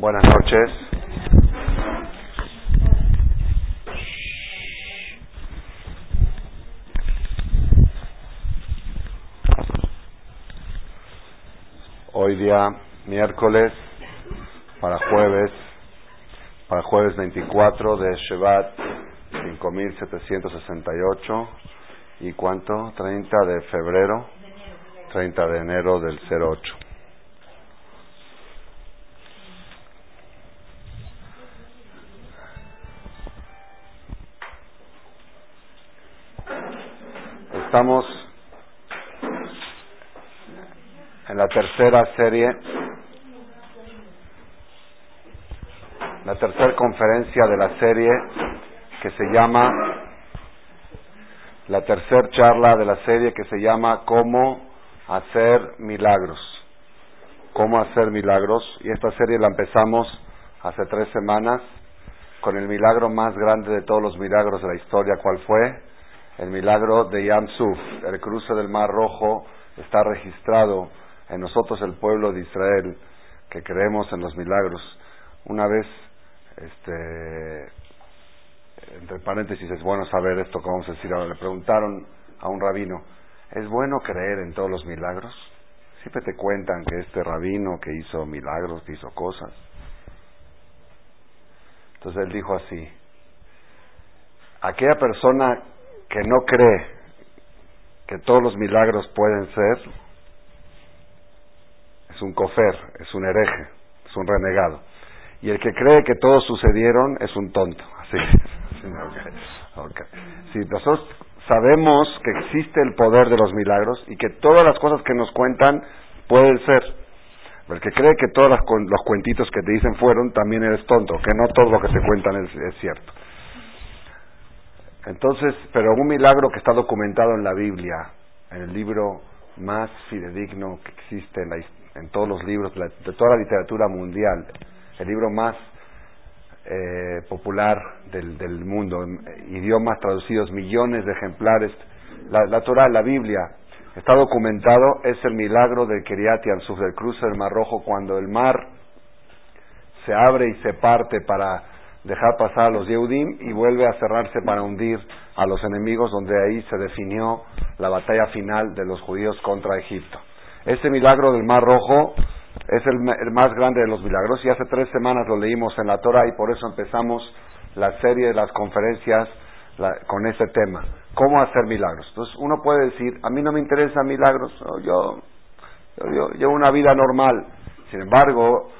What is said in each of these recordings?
Buenas noches. Hoy día miércoles para jueves, para jueves 24 de Shevat 5768 y cuánto? 30 de febrero, 30 de enero del 08. Estamos en la tercera serie, la tercera conferencia de la serie que se llama, la tercera charla de la serie que se llama Cómo hacer milagros. Cómo hacer milagros. Y esta serie la empezamos hace tres semanas con el milagro más grande de todos los milagros de la historia. ¿Cuál fue? El milagro de Yam Suf, el cruce del Mar Rojo, está registrado en nosotros el pueblo de Israel que creemos en los milagros. Una vez, este, entre paréntesis, es bueno saber esto que vamos a decir ahora. Le preguntaron a un rabino, ¿es bueno creer en todos los milagros? Siempre te cuentan que este rabino que hizo milagros, que hizo cosas. Entonces él dijo así, aquella persona que no cree que todos los milagros pueden ser, es un cofer, es un hereje, es un renegado. Y el que cree que todos sucedieron es un tonto. Así. Si nosotros sabemos que existe el poder de los milagros y que todas las cosas que nos cuentan pueden ser. El que cree que todos los cuentitos que te dicen fueron, también eres tonto, que no todo lo que te cuentan es cierto. Entonces, pero un milagro que está documentado en la Biblia, en el libro más fidedigno que existe en, todos los libros de toda la literatura mundial, el libro más eh, popular del, mundo, idiomas traducidos, millones de ejemplares, la, la Torah, la Biblia, está documentado, es el milagro del Kiriat Yansuf, del cruce del Mar Rojo, cuando el mar se abre y se parte para dejar pasar a los Yehudim y vuelve a cerrarse para hundir a los enemigos, donde ahí se definió la batalla final de los judíos contra Egipto. Ese milagro del Mar Rojo es el, más grande de los milagros y hace tres semanas lo leímos en la Torah y por eso empezamos la serie de las conferencias con ese tema. ¿Cómo hacer milagros? Entonces uno puede decir, a mí no me interesan milagros, yo, yo, yo llevo una vida normal. Sin embargo,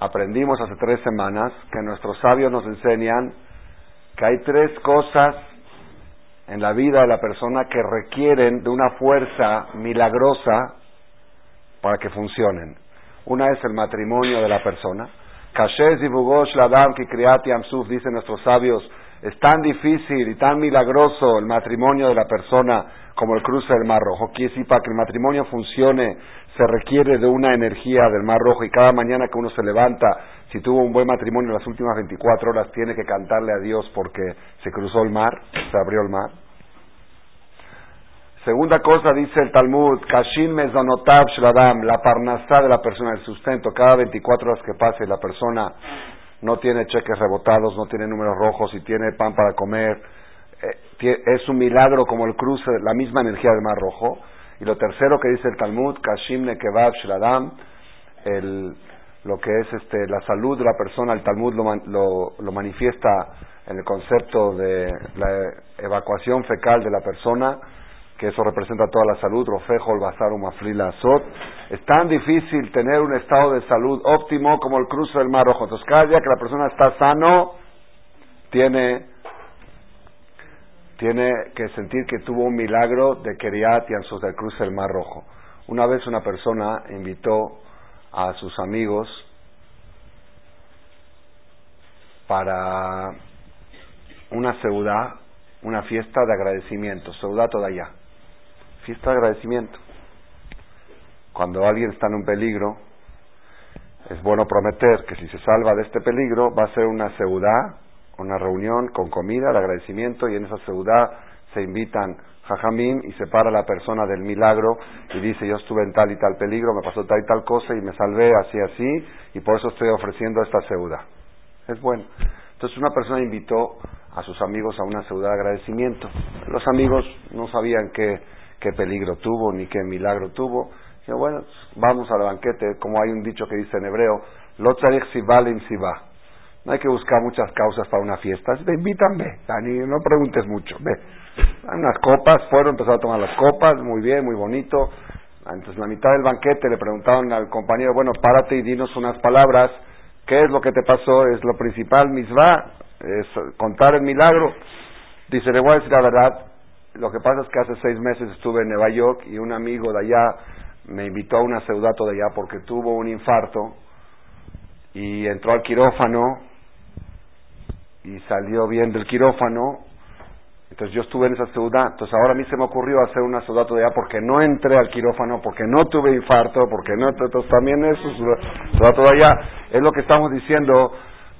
aprendimos hace tres semanas que nuestros sabios nos enseñan que hay tres cosas en la vida de la persona que requieren de una fuerza milagrosa para que funcionen. Una es el matrimonio de la persona. Kashez y Bugosh Ladam Kikriati Amsuf, dicen nuestros sabios, es tan difícil y tan milagroso el matrimonio de la persona como el cruce del Mar Rojo. Para que el matrimonio funcione se requiere de una energía del Mar Rojo y cada mañana que uno se levanta, si tuvo un buen matrimonio en las últimas 24 horas, tiene que cantarle a Dios porque se cruzó el mar, se abrió el mar. Segunda cosa dice el Talmud, Kashin Mezonotav Shladam, la parnasá de la persona, el sustento, cada 24 horas que pase la persona no tiene cheques rebotados, no tiene números rojos y tiene pan para comer, eh, es un milagro como el cruce, la misma energía del Mar Rojo. Y lo tercero que dice el Talmud, Kashim Nekevav Shladam, el, lo que es este, la salud de la persona, el Talmud lo, lo, manifiesta en el concepto de la evacuación fecal de la persona, que eso representa toda la salud, Rofejo, el Bazar, Azot. Es tan difícil tener un estado de salud óptimo como el cruce del Mar Rojo. Entonces, cada día que la persona está sano, tiene tiene que sentir que tuvo un milagro de Keriat y Ansos del cruce del Mar Rojo. Una vez una persona invitó a sus amigos para una seudá, una fiesta de agradecimiento, seudá allá, fiesta de agradecimiento. Cuando alguien está en un peligro, es bueno prometer que si se salva de este peligro va a ser una seudá una reunión con comida de agradecimiento y en esa ciudad se invitan Jajamín y se para la persona del milagro y dice yo estuve en tal y tal peligro, me pasó tal y tal cosa y me salvé así así y por eso estoy ofreciendo esta seuda. Es bueno. Entonces una persona invitó a sus amigos a una seuda de agradecimiento. Los amigos no sabían qué, qué peligro tuvo ni qué milagro tuvo. Y bueno, vamos al banquete, como hay un dicho que dice en hebreo, lo si si va. No hay que buscar muchas causas para una fiesta. Ve, Dani, no preguntes mucho, ve. Unas copas, fueron, empezaron a tomar las copas, muy bien, muy bonito. En la mitad del banquete le preguntaron al compañero, bueno, párate y dinos unas palabras ¿Qué es lo que te pasó? Es lo principal, misma, es contar el milagro. Dice, le voy a decir la verdad, lo que pasa es que hace seis meses estuve en Nueva York y un amigo de allá me invitó a una seudato de allá porque tuvo un infarto y entró al quirófano y salió bien del quirófano. Entonces yo estuve en esa ciudad, entonces ahora a mí se me ocurrió hacer una ciudad todavía porque no entré al quirófano, porque no tuve infarto, porque no, entonces también eso, ciudad todavía, es lo que estamos diciendo,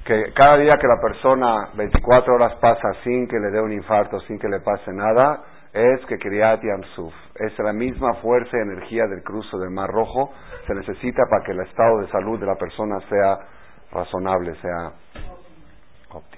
que cada día que la persona 24 horas pasa sin que le dé un infarto, sin que le pase nada, es que Kriyat Yamsuf, es la misma fuerza y energía del cruce del Mar Rojo, se necesita para que el estado de salud de la persona sea razonable, sea óptimo.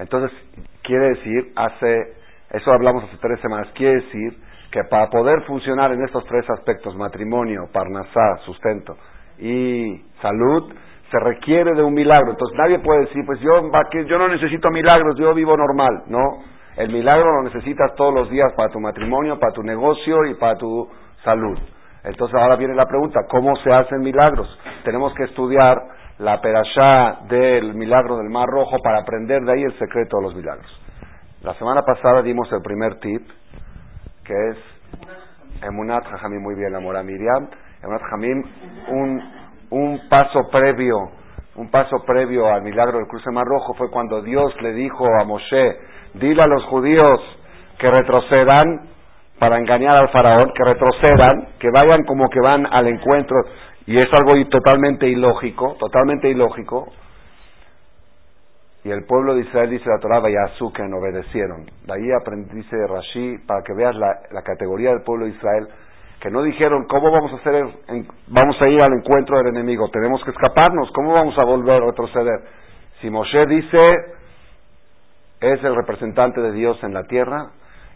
Entonces, quiere decir, hace, eso hablamos hace tres semanas, quiere decir que para poder funcionar en estos tres aspectos, matrimonio, parnasá, sustento y salud, se requiere de un milagro. Entonces nadie puede decir, pues yo, yo no necesito milagros, yo vivo normal. No, el milagro lo necesitas todos los días para tu matrimonio, para tu negocio y para tu salud. Entonces ahora viene la pregunta, ¿cómo se hacen milagros? Tenemos que estudiar la perashá del milagro del Mar Rojo para aprender de ahí el secreto de los milagros. La semana pasada dimos el primer tip, que es Emunat Jajamim, muy bien, la mora Miriam. Emunat Jajamim, un, un paso previo, un paso previo al milagro del cruce Mar Rojo fue cuando Dios le dijo a Moshe, dile a los judíos que retrocedan para engañar al faraón, que retrocedan, que vayan como que van al encuentro y es algo totalmente ilógico, totalmente ilógico. Y el pueblo de Israel, dice la Torah, que obedecieron. De ahí aprendí, dice Rashi, para que veas la, categoría del pueblo de Israel, que no dijeron, ¿cómo vamos a hacer, vamos a ir al encuentro del enemigo? Tenemos que escaparnos, ¿cómo vamos a volver a retroceder? Si Moshe dice, es el representante de Dios en la tierra,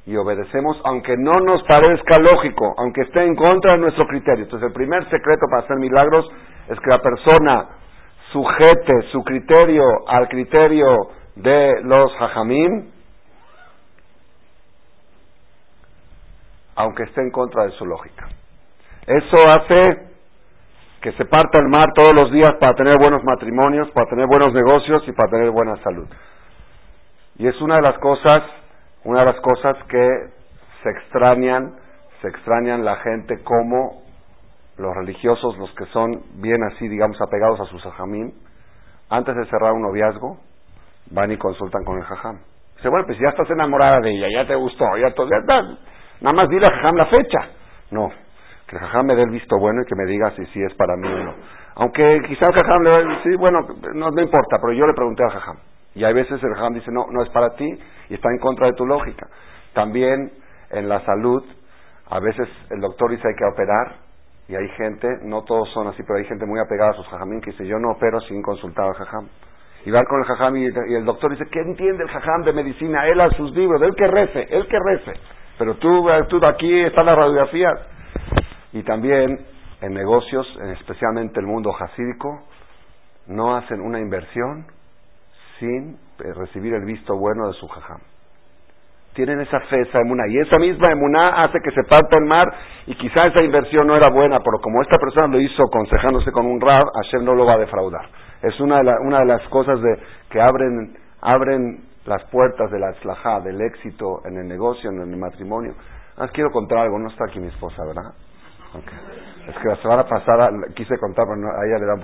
y obedecemos aunque no nos parezca lógico, aunque esté en contra de nuestro criterio. Entonces el primer secreto para hacer milagros es que la persona sujete su criterio al criterio de los hajamim, aunque esté en contra de su lógica. Eso hace que se parta el mar todos los días para tener buenos matrimonios, para tener buenos negocios y para tener buena salud. Y es una de las cosas una de las cosas que se extrañan, se extrañan la gente como los religiosos, los que son bien así, digamos, apegados a su sajamín, antes de cerrar un noviazgo, van y consultan con el jajam. Dice, bueno, pues ya estás enamorada de ella, ya te gustó, ya, todo, nada más dile al jajam la fecha. No, que el jajam me dé el visto bueno y que me diga si sí es para mí o no. Aunque quizá el jajam le va a bueno, no, no importa, pero yo le pregunté al jajam. Y hay veces el Jajam dice, no, no es para ti y está en contra de tu lógica. También en la salud, a veces el doctor dice hay que operar y hay gente, no todos son así, pero hay gente muy apegada a sus jajamín que dice, yo no opero sin consultar al jajam. Y va con el jajam y, el doctor dice, ¿qué entiende el jajam de medicina? Él a sus libros, él que rece, él que rece. Pero tú, tú aquí están las radiografías. Y también en negocios, especialmente el mundo jasídico, no hacen una inversión sin eh, recibir el visto bueno de su jajam. Tienen esa fe, esa emuná. Y esa misma emuná hace que se parta el mar y quizá esa inversión no era buena, pero como esta persona lo hizo aconsejándose con un rab, Hashem no lo va a defraudar. Es una de, una de las cosas de, que abren, abren las puertas de la slajá, del éxito en el negocio, en el matrimonio. Ah, quiero contar algo, no está aquí mi esposa, ¿verdad? Es que la semana pasada quise contar, pero a ella le da.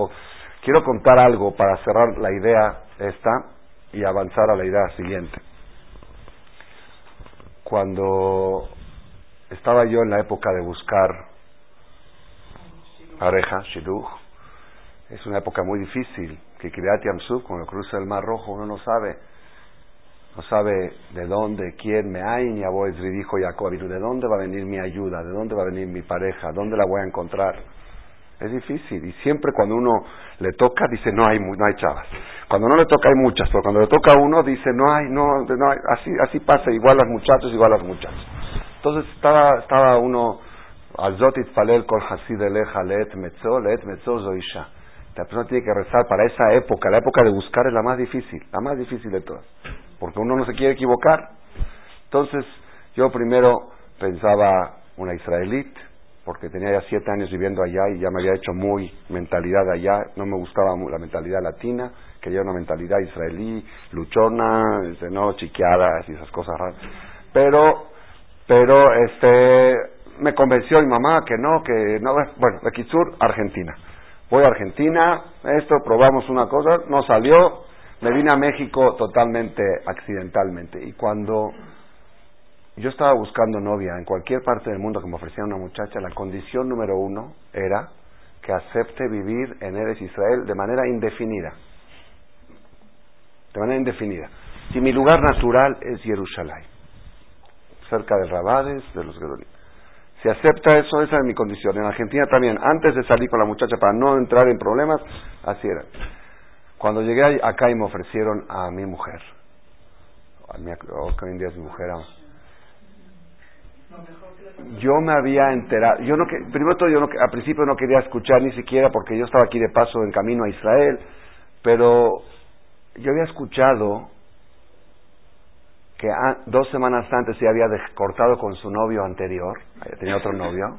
Quiero contar algo para cerrar la idea esta y avanzar a la idea siguiente. Cuando estaba yo en la época de buscar pareja, Shidduch, es una época muy difícil, que Kiryat Yamsuf, con el cruce del Mar Rojo, uno no sabe. no sabe de dónde, quién me hay, ni y dijo Jacob, ¿de dónde va a venir mi ayuda? ¿De dónde va a venir mi pareja? ¿Dónde la voy a encontrar? Es difícil y siempre cuando uno le toca dice no hay no hay chavas. Cuando no le toca hay muchas, pero cuando le toca a uno dice no hay, no, hay. así así pasa igual a los muchachos, igual a los muchachos. Entonces estaba estaba uno Azotit Falel Kol Hasid Leet Metzo, Leet Metzo Zoisha. La persona tiene que rezar para esa época, la época de buscar es la más difícil, la más difícil de todas, porque uno no se quiere equivocar. Entonces, yo primero pensaba una israelita, porque tenía ya siete años viviendo allá y ya me había hecho muy mentalidad allá, no me gustaba la mentalidad latina, quería una mentalidad israelí, luchona, este, no chiqueadas y esas cosas raras. Pero, pero, este, me convenció mi mamá que no, que no, bueno, de Kitsur, Argentina. Voy a Argentina, esto, probamos una cosa, no salió, me vine a México totalmente accidentalmente. Y cuando yo estaba buscando novia en cualquier parte del mundo que me ofreciera una muchacha, la condición número uno era que acepte vivir en Eres Israel de manera indefinida. De manera indefinida. Si mi lugar natural es Jerusalén, cerca de Rabades, de los Gedolim. Si acepta eso, esa es mi condición. En Argentina también, antes de salir con la muchacha para no entrar en problemas, así era. Cuando llegué acá y me ofrecieron a mi mujer, a mi, hoy en día es mi mujer, yo me había enterado, yo no primero todo yo no, al principio no quería escuchar ni siquiera porque yo estaba aquí de paso en camino a Israel, pero yo había escuchado que dos semanas antes se había cortado con su novio anterior, tenía otro novio,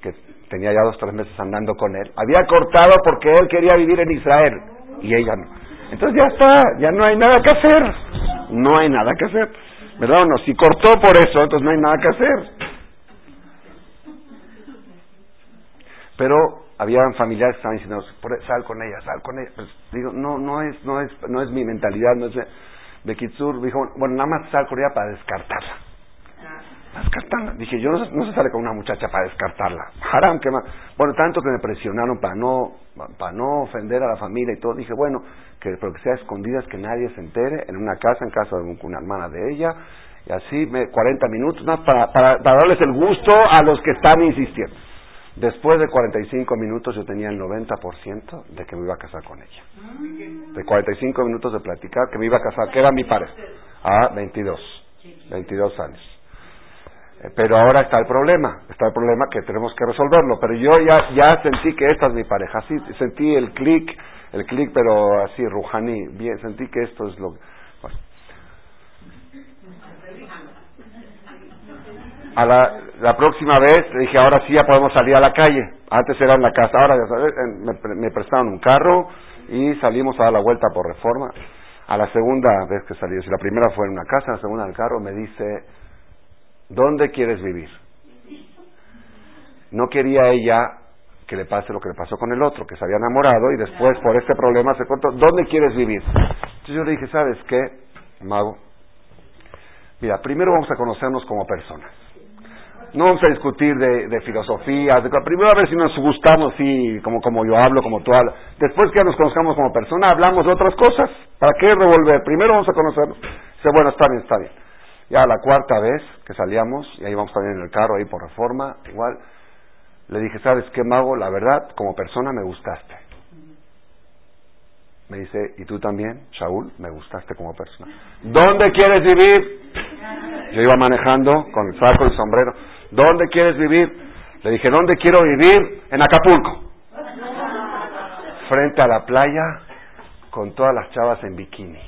que tenía ya dos o tres meses andando con él, había cortado porque él quería vivir en Israel y ella no. Entonces ya está, ya no hay nada que hacer, no hay nada que hacer, ¿verdad o no? Si cortó por eso, entonces no hay nada que hacer. Pero habían familiares que estaban diciendo, sal con ella, sal con ella. Pues digo, no, no es, no es, no es mi mentalidad, no es Bekitsur dijo, bueno, nada más sal con ella para descartarla. Descartarla. Dije, yo no, se sale con una muchacha para descartarla. Haram, que. Bueno, tanto que me presionaron para no, para no ofender a la familia y todo. Dije, bueno, que, pero que sea escondidas, que nadie se entere, en una casa, en casa de una hermana de ella. Y así, me, 40 minutos más para, para, para darles el gusto a los que están insistiendo. Después de 45 minutos yo tenía el 90% de que me iba a casar con ella. De 45 minutos de platicar que me iba a casar, que era mi pareja. Ah, 22. 22 años. Eh, pero ahora está el problema, está el problema que tenemos que resolverlo. Pero yo ya, ya sentí que esta es mi pareja. Sí, sentí el clic, el clic, pero así, Rujani, bien, sentí que esto es lo A la, la próxima vez le dije, ahora sí ya podemos salir a la calle. Antes era en la casa, ahora me, me prestaron un carro y salimos a dar la vuelta por reforma. A la segunda vez que salí, si la primera fue en una casa, la segunda en el carro, me dice, ¿dónde quieres vivir? No quería ella que le pase lo que le pasó con el otro, que se había enamorado y después por este problema se cortó. ¿Dónde quieres vivir? Entonces yo le dije, ¿sabes qué, mago? Mira, primero vamos a conocernos como personas no vamos a discutir de, de filosofía, primero a ver si nos gustamos, sí, como, como yo hablo, como tú hablas. Después que ya nos conozcamos como persona, hablamos de otras cosas. ¿Para qué revolver? Primero vamos a conocernos. Dice, bueno, está bien, está bien. Ya la cuarta vez que salíamos, y ahí vamos también en el carro, ahí por reforma, igual, le dije, ¿sabes qué, Mago? La verdad, como persona me gustaste. Me dice, ¿y tú también, Shaul? Me gustaste como persona. ¿Dónde quieres vivir? Yo iba manejando con el saco y el sombrero. ¿Dónde quieres vivir? Le dije, ¿dónde quiero vivir? En Acapulco. Frente a la playa, con todas las chavas en bikini.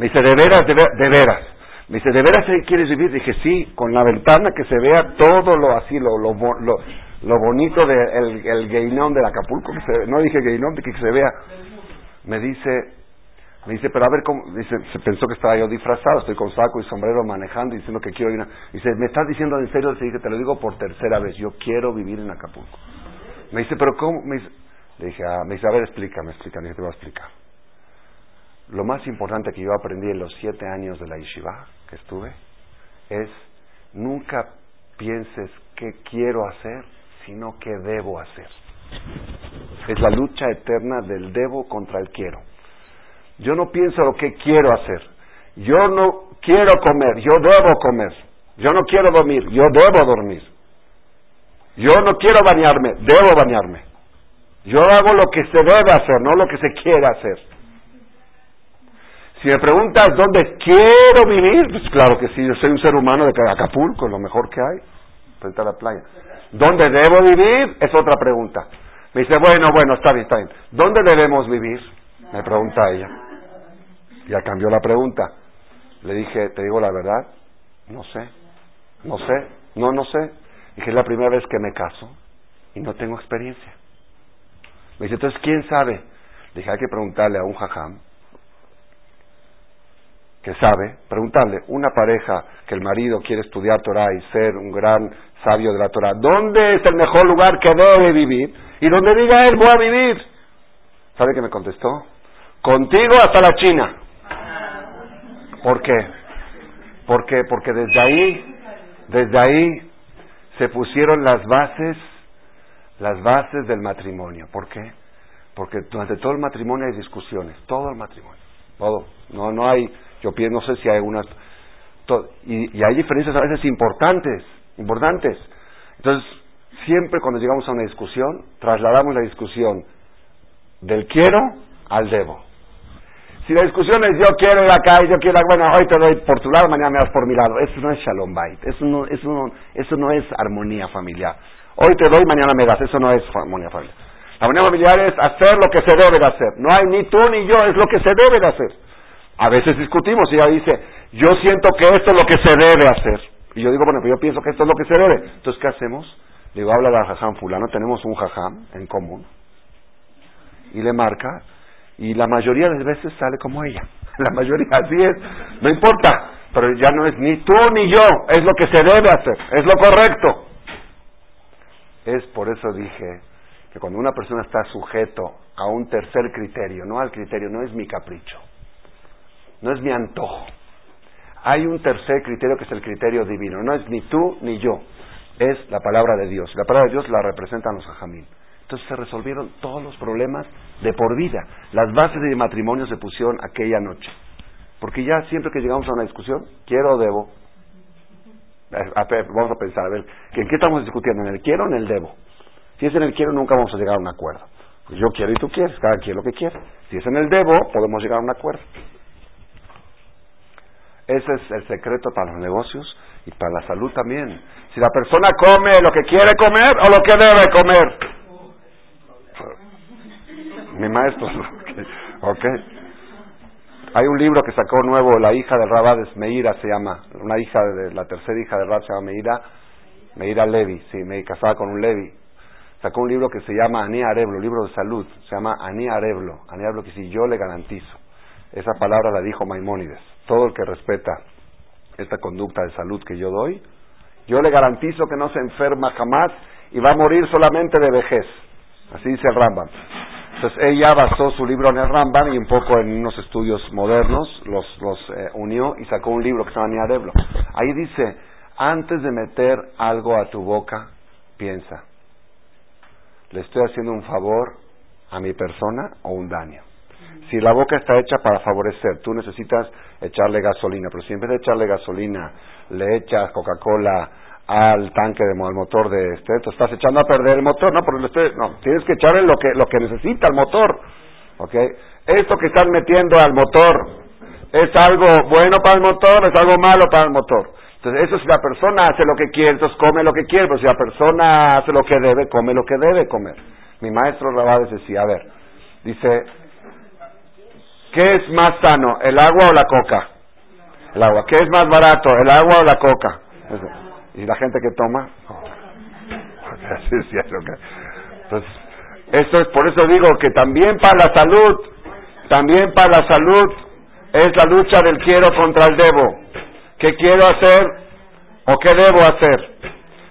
Me dice, ¿de veras? De, veras. Me dice, ¿de veras quieres vivir? Dije, sí, con la ventana que se vea todo lo así, lo, lo, lo, bonito del de el, el de Acapulco. Que se, no dije gainón, que se vea. Me dice, me dice, pero a ver cómo, dice, se pensó que estaba yo disfrazado, estoy con saco y sombrero manejando diciendo que quiero ir a... Dice, ¿me estás diciendo en serio? Le dije, te lo digo por tercera vez, yo quiero vivir en Acapulco. Me dice, pero ¿cómo? Me dice, le dije, ah, me dice, a ver, explícame, explícame, dije, te voy a explicar. Lo más importante que yo aprendí en los siete años de la yeshiva que estuve es, nunca pienses qué quiero hacer, sino qué debo hacer. Es la lucha eterna del debo contra el quiero. Yo no pienso lo que quiero hacer. Yo no quiero comer, yo debo comer. Yo no quiero dormir, yo debo dormir. Yo no quiero bañarme, debo bañarme. Yo hago lo que se debe hacer, no lo que se quiere hacer. Si me preguntas dónde quiero vivir, pues claro que sí, yo soy un ser humano de Acapulco, lo mejor que hay, frente a la playa. ¿Dónde debo vivir? Es otra pregunta. Me dice, bueno, bueno, está bien, está bien. ¿Dónde debemos vivir? Me pregunta ella. Ya cambió la pregunta. Le dije, ¿te digo la verdad? No sé, no sé, no, no sé. Dije, es la primera vez que me caso y no tengo experiencia. Me dice, entonces, ¿quién sabe? Dije, hay que preguntarle a un jajam que sabe, preguntarle, una pareja que el marido quiere estudiar Torah y ser un gran sabio de la Torah, ¿dónde es el mejor lugar que debe vivir? Y donde diga él, voy a vivir. ¿Sabe qué me contestó? Contigo hasta la China. ¿Por qué? Porque, porque desde ahí, desde ahí se pusieron las bases, las bases del matrimonio. ¿Por qué? Porque durante todo el matrimonio hay discusiones, todo el matrimonio, todo. No, no hay, yo pienso, no sé si hay algunas, y, y hay diferencias a veces importantes, importantes. Entonces, siempre cuando llegamos a una discusión, trasladamos la discusión del quiero al debo. Si la discusión es yo quiero ir acá y yo quiero, bueno, hoy te doy por tu lado, mañana me das por mi lado. Eso no es shalom bait, eso no, eso no, eso no es armonía familiar. Hoy te doy, mañana me das, eso no es armonía familiar. La armonía familiar es hacer lo que se debe de hacer. No hay ni tú ni yo, es lo que se debe de hacer. A veces discutimos y ella dice, yo siento que esto es lo que se debe hacer. Y yo digo, bueno, pero yo pienso que esto es lo que se debe. Entonces, ¿qué hacemos? Digo, habla de jajam fulano, tenemos un jajam en común. Y le marca, y la mayoría de veces sale como ella. La mayoría, así es. No importa, pero ya no es ni tú ni yo, es lo que se debe hacer, es lo correcto. Es por eso dije que cuando una persona está sujeto a un tercer criterio, no al criterio, no es mi capricho, no es mi antojo. Hay un tercer criterio que es el criterio divino, no es ni tú ni yo, es la palabra de Dios. La palabra de Dios la representan los ajamín. Entonces se resolvieron todos los problemas de por vida. Las bases de matrimonio se pusieron aquella noche. Porque ya siempre que llegamos a una discusión, quiero o debo. vamos a pensar, a ver, ¿en qué estamos discutiendo? ¿En el quiero o en el debo? Si es en el quiero, nunca vamos a llegar a un acuerdo. Pues yo quiero y tú quieres, cada quien lo que quiere. Si es en el debo, podemos llegar a un acuerdo. Ese es el secreto para los negocios y para la salud también. Si la persona come lo que quiere comer o lo que debe comer mi maestro. ¿Ok? Hay un libro que sacó nuevo, la hija del Rabades, Meira se llama, una hija de la tercera hija del Rab se llama Meira, Meira Levi, sí, me casaba con un Levi. Sacó un libro que se llama Aní Areblo, libro de salud, se llama Aní Areblo, Aní Areblo que si yo le garantizo. Esa palabra la dijo Maimónides. Todo el que respeta esta conducta de salud que yo doy, yo le garantizo que no se enferma jamás y va a morir solamente de vejez. Así dice el Rambam. Entonces ella basó su libro en el Rambam y un poco en unos estudios modernos los, los eh, unió y sacó un libro que se llama Niadeblo. Ahí dice, antes de meter algo a tu boca, piensa, ¿le estoy haciendo un favor a mi persona o un daño? Si la boca está hecha para favorecer, tú necesitas echarle gasolina, pero si en vez de echarle gasolina le echas Coca-Cola, al tanque de al motor de este, tú estás echando a perder el motor, no, porque este, no, tienes que echarle lo que lo que necesita el motor, ¿ok? Esto que estás metiendo al motor es algo bueno para el motor, es algo malo para el motor. Entonces, eso si la persona hace lo que quiere, entonces come lo que quiere, pero si la persona hace lo que debe, come lo que debe comer. Mi maestro Rabades decía, a ver, dice, ¿qué es más sano, el agua o la coca? El agua. ¿Qué es más barato, el agua o la coca? y la gente que toma. Entonces, esto es por eso digo que también para la salud, también para la salud es la lucha del quiero contra el debo. ¿Qué quiero hacer o qué debo hacer?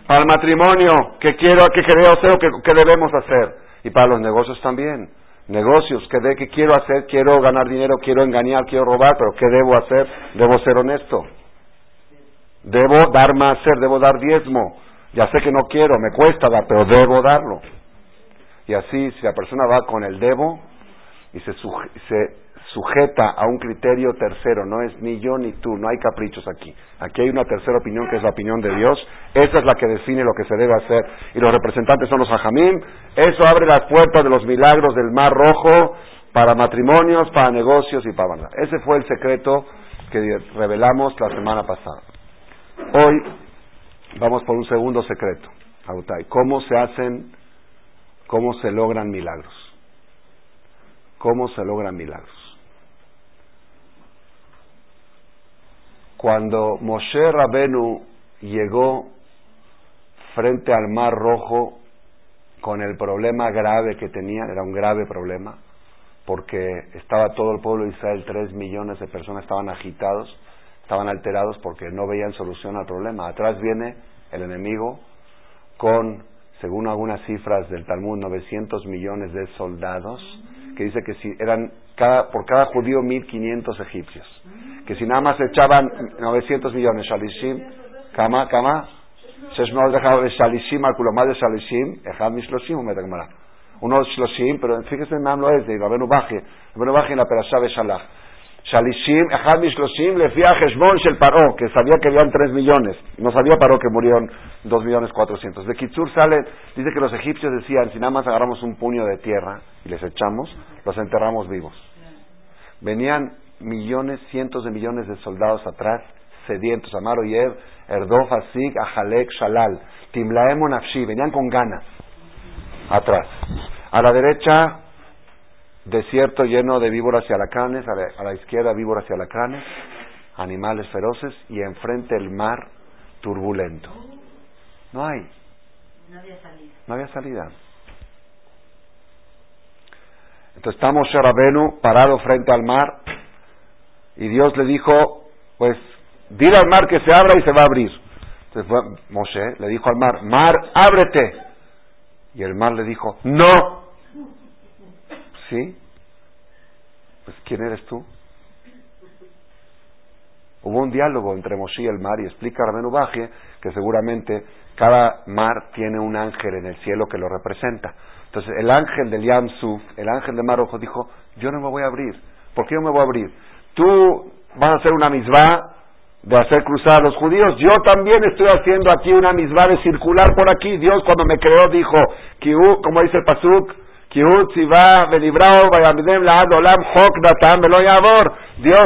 Para el matrimonio, ¿qué quiero, qué quiero hacer o qué, debemos hacer? Y para los negocios también. Negocios, ¿qué, de, ¿qué quiero hacer? Quiero ganar dinero, quiero engañar, quiero robar, pero ¿qué debo hacer? Debo ser honesto. Debo dar más ser, debo dar diezmo. Ya sé que no quiero, me cuesta dar, pero debo darlo. Y así, si la persona va con el debo y se, se sujeta a un criterio tercero, no es ni yo ni tú, no hay caprichos aquí. Aquí hay una tercera opinión que es la opinión de Dios, esa es la que define lo que se debe hacer y los representantes son los hajamim, eso abre las puertas de los milagros del Mar Rojo para matrimonios, para negocios y para banda. Ese fue el secreto que revelamos la semana pasada. Hoy vamos por un segundo secreto, ¿Cómo se hacen, cómo se logran milagros? ¿Cómo se logran milagros? Cuando Moshe Rabenu llegó frente al Mar Rojo con el problema grave que tenía, era un grave problema, porque estaba todo el pueblo de Israel, tres millones de personas estaban agitados, estaban alterados porque no veían solución al problema. Atrás viene el enemigo con, según algunas cifras del Talmud, 900 millones de soldados, que dice que si eran cada, por cada judío 1500 egipcios que si nada más echaban 900 millones shalishim, kama, kama, uno de shalishim, echad mishloshim, mete gemara. Uno shloshim, pero fíjese en lo es de Rabenu Baji, Rabenu Baji en la perashá de Shalach. Shalishim, echad mishloshim, le fía Heshbon shel Paró, que sabía que habían 3 millones. No sabía Paró que murieron 2 millones 400. De Kitsur sale, dice que los egipcios decían, si nada más agarramos un puño de tierra y les echamos, los enterramos vivos. Venían millones, cientos de millones de soldados atrás, sedientos, Amaro Yev, Erdof, Asik, Ahalek, Shalal, Timlaem, Nafshi, venían con ganas, atrás. A la derecha, desierto lleno de víboras y alacranes, a la, a la izquierda víboras y alacranes, animales feroces, y enfrente el mar turbulento. No hay. No había salida. No había salida. Entonces estamos Sherabenu parado frente al mar, y Dios le dijo, pues, dile al mar que se abra y se va a abrir. Entonces fue Moshe, le dijo al mar, mar, ábrete. Y el mar le dijo, no. ¿Sí? Pues, ¿quién eres tú? Hubo un diálogo entre Moshe y el mar y explica Rabenu Baje que seguramente cada mar tiene un ángel en el cielo que lo representa. Entonces el ángel del Yam Suf, el ángel de Mar dijo, yo no me voy a abrir. ¿Por qué no me voy a abrir? Tú vas a hacer una misma de hacer cruzar a los judíos. Yo también estoy haciendo aquí una misma de circular por aquí. Dios cuando me creó dijo, como dice el Pasuk, Dios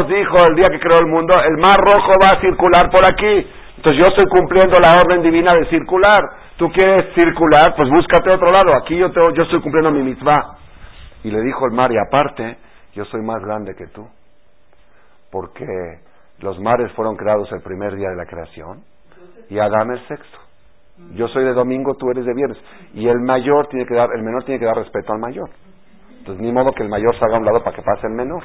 dijo el día que creó el mundo, el mar rojo va a circular por aquí. Entonces yo estoy cumpliendo la orden divina de circular. Tú quieres circular, pues búscate otro lado. Aquí yo, yo estoy cumpliendo mi mitzvah. Y le dijo el mar, y aparte, yo soy más grande que tú porque los mares fueron creados el primer día de la creación y Adán el sexto. Yo soy de domingo, tú eres de viernes. Y el mayor tiene que dar, el menor tiene que dar respeto al mayor. Entonces, ni modo que el mayor salga a un lado para que pase el menor.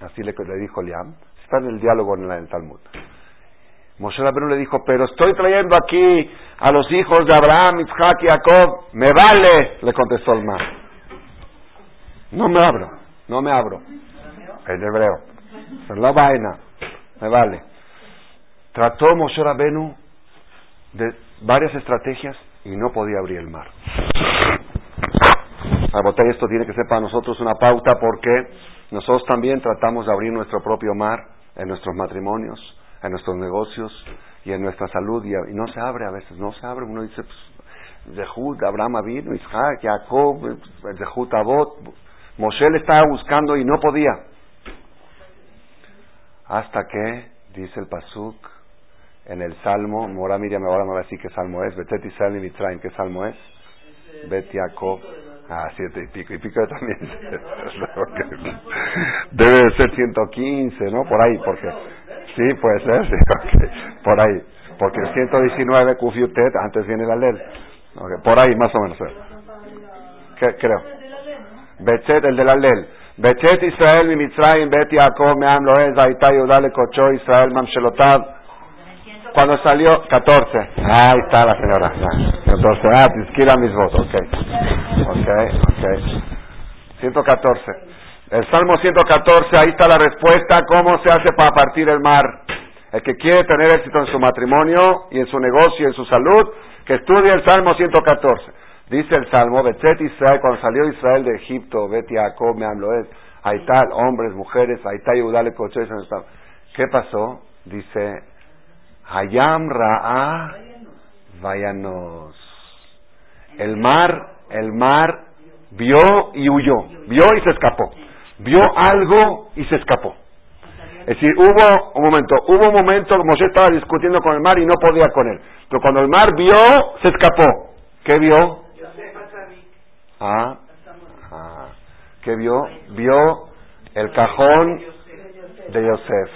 Así le, dijo Liam. Está en el diálogo en, el Talmud. Moshe Rabbeinu le dijo, pero estoy trayendo aquí a los hijos de Abraham, Isaac y Jacob. Me vale, le contestó el mar. No me abro, no me abro en hebreo. La vaina, me vale. Trató Moshe Rabenu de varias estrategias y no podía abrir el mar. A esto tiene que ser para nosotros una pauta porque nosotros también tratamos de abrir nuestro propio mar en nuestros matrimonios, en nuestros negocios y en nuestra salud y, no se abre a veces, no se abre. Uno dice, pues, Zehut, Abraham vino, Isaac, Jacob, Zehut Abot. Moshe le estaba buscando y no podía. Hasta que, dice el Pasuk, en el Salmo, Mora Miriam ahora me va a decir qué salmo es, Betet Israel y Mitraim, ¿qué salmo es? Bet Jacob, ah, siete y pico, y pico también. Debe de ser 115, ¿no? Por ahí, porque, sí, puede ser, sí, por ahí, porque el 119, Kufiutet, antes viene la ley, por ahí más o menos, ¿Qué, creo. Betet, el de la ley. בצאת ישראל ממצרים, בית יעקב מעם לועז, הייתה יהודה לקודשו ישראל ממשלותיו. Cuando salió, 14. Ahí está la señora. 14. Ah, Tizquila mis votos. Ok. Ok, ok. 114. El Salmo 114, ahí está la respuesta. ¿Cómo se hace para partir el mar? El que quiere tener éxito en su matrimonio y en su negocio y en su salud, que estudie el Salmo 114. Dice el Salmo, Betzet Israel, cuando salió Israel de Egipto, Bet Jacob, Meamloed, hay tal, hombres, mujeres, hay tal, Yudale, ¿Qué pasó? Dice, Hayam Ra'a Vayanos. El mar, el mar vio y huyó, vio y se escapó. Vio algo y se escapó. Es decir, hubo un momento, hubo un momento, Moshe estaba discutiendo con el mar y no podía con él. Pero cuando el mar vio, se escapó. ¿Qué vio? Ah, ah. ¿Qué vio? Vio el cajón de Yosef.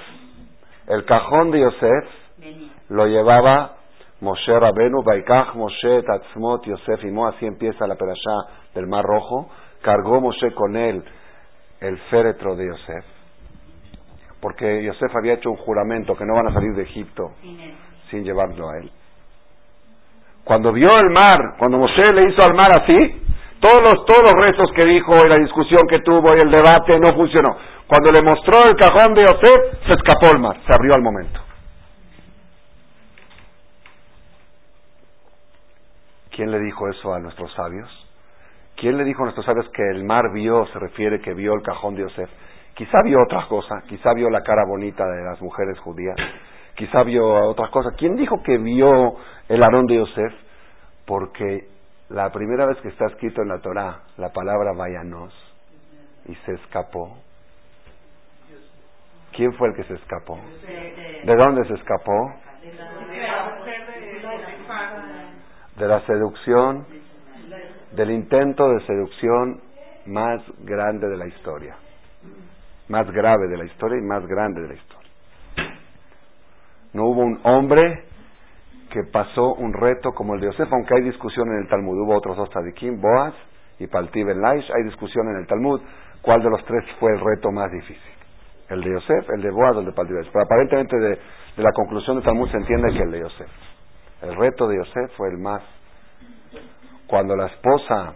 El cajón de Yosef lo llevaba Moshe Rabenu, Baikach Moshe Tatzmot Yosef Imo, así empieza la perashá del Mar Rojo. Cargó Moshe con él el féretro de Yosef, porque Yosef había hecho un juramento que no van a salir de Egipto sin llevarlo a él. Cuando vio el mar, cuando Moshe le hizo al mar así, todos los, todos los restos que dijo y la discusión que tuvo y el debate no funcionó. Cuando le mostró el cajón de Yosef, se escapó el mar, se abrió al momento. ¿Quién le dijo eso a nuestros sabios? ¿Quién le dijo a nuestros sabios que el mar vio, se refiere que vio el cajón de Yosef? Quizá vio otras cosas, quizá vio la cara bonita de las mujeres judías, quizá vio otras cosas. ¿Quién dijo que vio el arón de Yosef? Porque la primera vez que está escrito en la Torah la palabra vayanos y se escapó. ¿Quién fue el que se escapó? ¿De dónde se escapó? De la seducción, del intento de seducción más grande de la historia. Más grave de la historia y más grande de la historia. No hubo un hombre que pasó un reto como el de Yosef, aunque hay discusión en el Talmud. Hubo otros dos tzadikim, Boaz y Palti Ben Laish. Hay discusión en el Talmud cuál de los tres fue el reto más difícil. El de Yosef, el de Boaz o el de Palti Ben Pero aparentemente de, de la conclusión del Talmud se entiende que el de Yosef. El reto de Yosef fue el más. Cuando la esposa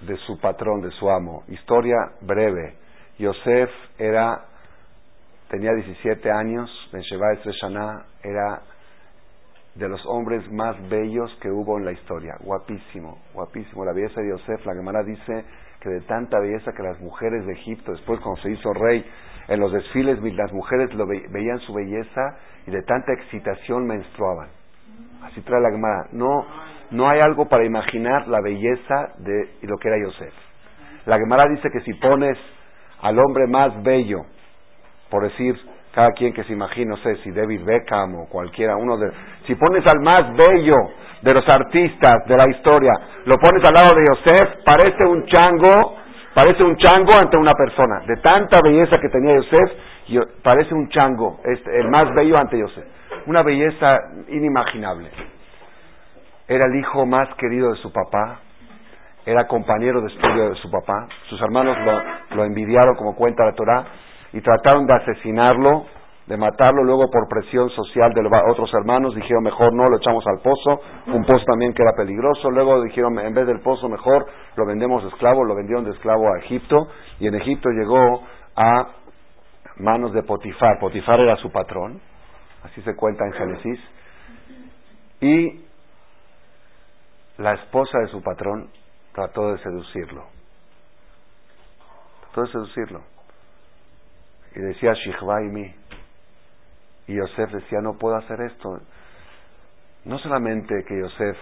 de su patrón, de su amo, historia breve, Yosef era tenía 17 años, Ben Sheba era de los hombres más bellos que hubo en la historia. Guapísimo, guapísimo. La belleza de Yosef, la Gemara dice que de tanta belleza que las mujeres de Egipto, después cuando se hizo rey, en los desfiles las mujeres lo veían su belleza y de tanta excitación menstruaban. Así trae la Gemara. No, no hay algo para imaginar la belleza de lo que era Yosef. La Gemara dice que si pones al hombre más bello, por decir, cada quien que se imagine, no sé si David Beckham o cualquiera, uno de... Si pones al más bello de los artistas de la historia, lo pones al lado de Yosef, parece un chango, parece un chango ante una persona. De tanta belleza que tenía Yosef, parece un chango, este, el más bello ante Yosef. Una belleza inimaginable. Era el hijo más querido de su papá, era compañero de estudio de su papá, sus hermanos lo, lo envidiaron como cuenta la Torah, y trataron de asesinarlo, de matarlo, luego por presión social de otros hermanos dijeron mejor no, lo echamos al pozo, un pozo también que era peligroso, luego dijeron en vez del pozo mejor lo vendemos de esclavo, lo vendieron de esclavo a Egipto y en Egipto llegó a manos de Potifar, Potifar era su patrón, así se cuenta en Génesis, y la esposa de su patrón trató de seducirlo, trató de seducirlo y decía Shichvaimi. Y Yosef decía, no puedo hacer esto. No solamente que Yosef,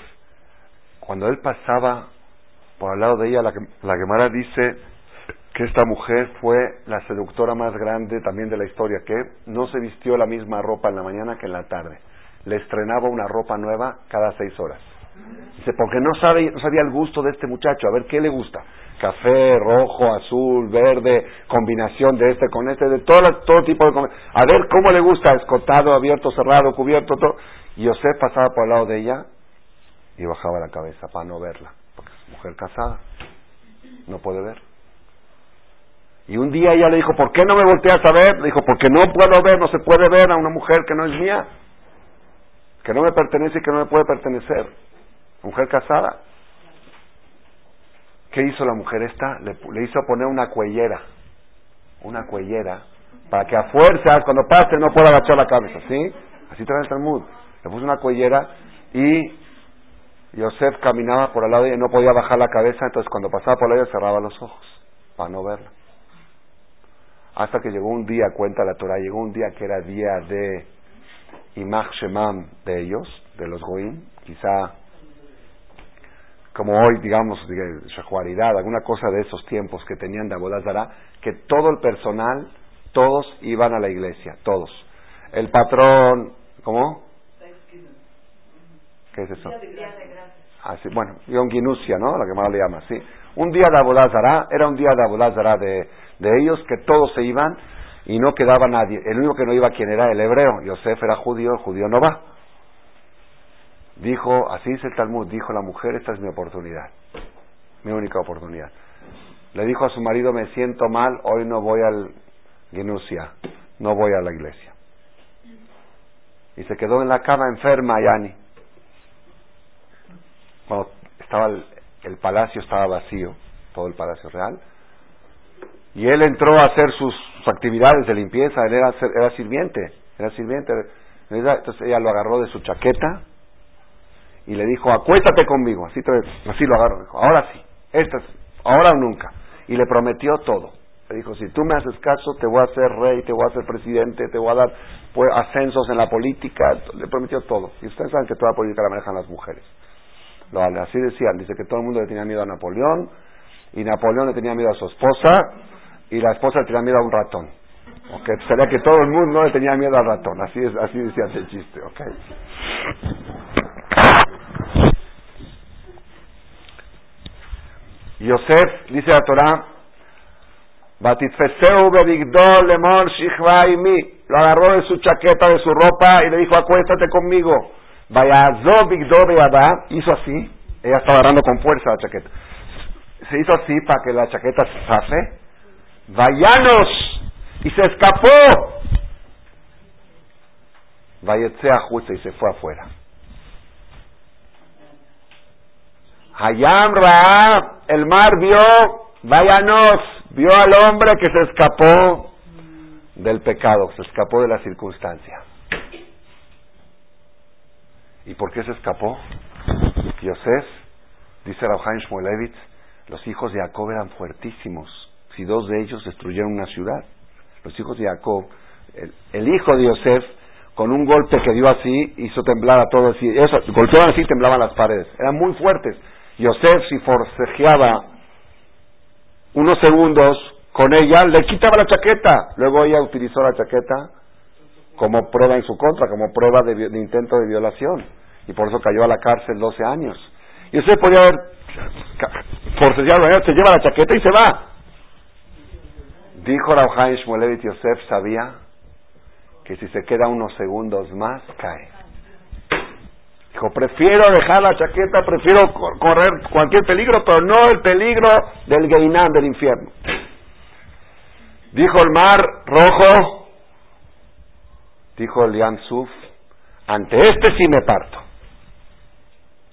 cuando él pasaba por al lado de ella, la, la dice que esta mujer fue la seductora más grande también de la historia, que no se vistió la misma ropa en la mañana que en la tarde. Le estrenaba una ropa nueva cada seis horas. Dice, porque no, sabe, no sabía el gusto de este muchacho, a ver qué le gusta café, rojo, azul, verde, combinación de este con este, de todo, todo tipo de... A ver cómo le gusta, escotado, abierto, cerrado, cubierto, todo. Y José pasaba por el lado de ella y bajaba la cabeza para no verla, porque es mujer casada, no puede ver. Y un día ella le dijo, ¿por qué no me volteas a ver? Le dijo, porque no puedo ver, no se puede ver a una mujer que no es mía, que no me pertenece y que no me puede pertenecer. Mujer casada. ¿Qué hizo la mujer esta? Le, hizo poner una cuellera, una cuellera, para que a fuerzas, cuando pase, no pueda agachar la cabeza, ¿sí? Así trae el Talmud. Le puso una cuellera y Yosef caminaba por al lado y no podía bajar la cabeza, entonces cuando pasaba por la ella cerraba los ojos, para no verla. Hasta que llegó un día, cuenta la Torah, llegó un día que era día de Imach Shemam de ellos, de los Goim, quizá como hoy, digamos, Shahuaridad, alguna cosa de esos tiempos que tenían de Abodazara, que todo el personal, todos iban a la iglesia, todos. El patrón, ¿cómo? ¿Qué es eso? Ah, bueno, Yom Ginusia, ¿no? La que más le llama, sí. Un día de Abodazara, era un día de Abodazara de, de ellos, que todos se iban y no quedaba nadie. El único que no iba, quien era el hebreo. Yosef era judío, el judío no va. Dijo, así dice el Talmud, dijo la mujer, esta es mi oportunidad, mi única oportunidad. Le dijo a su marido, me siento mal, hoy no voy al Genusia, no voy a la iglesia. Y se quedó en la cama enferma, Yani. Cuando estaba el, palacio estaba vacío, todo el palacio real, y él entró a hacer sus, actividades de limpieza, él era, era sirviente, era sirviente. Entonces ella lo agarró de su chaqueta, y le dijo, acuéstate conmigo, así, así lo agarro, dijo, ahora sí, esta ahora o nunca. Y le prometió todo. Le dijo, si tú me haces caso, te voy a hacer rey, te voy a hacer presidente, te voy a dar pues, ascensos en la política. Le prometió todo. Y ustedes saben que toda la política la manejan las mujeres. Lo, así decían, dice que todo el mundo le tenía miedo a Napoleón, y Napoleón le tenía miedo a su esposa, y la esposa le tenía miedo a un ratón. Okay, sería que todo el mundo le tenía miedo al ratón, así es, así decía el chiste, okay. Yosef, dice la Torah, lo agarró de su chaqueta, de su ropa y le dijo, acuéstate conmigo. hizo así, ella estaba agarrando con fuerza la chaqueta. Se hizo así para que la chaqueta se zafe. Vayanos, y se escapó. Vayetzea justa y se fue afuera. Hayam Raab, el mar vio, váyanos, vio al hombre que se escapó del pecado, se escapó de la circunstancia. ¿Y por qué se escapó? Yosef, dice Rabhaim Shmulevitz, los hijos de Jacob eran fuertísimos. Si dos de ellos destruyeron una ciudad, los hijos de Jacob, el, hijo de Yosef, con un golpe que dio así, hizo temblar a todos. Y eso, golpeaban así, temblaban las paredes. Eran muy fuertes. Yosef, si forcejeaba unos segundos con ella, le quitaba la chaqueta. Luego ella utilizó la chaqueta como prueba en su contra, como prueba de, intento de violación. Y por eso cayó a la cárcel 12 años. Y usted podía haber forcejeado, se lleva la chaqueta y se va. Dijo Rabhaim Shmulevit Yosef, sabía que si se queda unos segundos más, cae. Prefiero dejar la chaqueta, prefiero correr cualquier peligro, pero no el peligro del Geinán, del infierno. Dijo el mar rojo, dijo el Yam Suf, ante este sí me parto,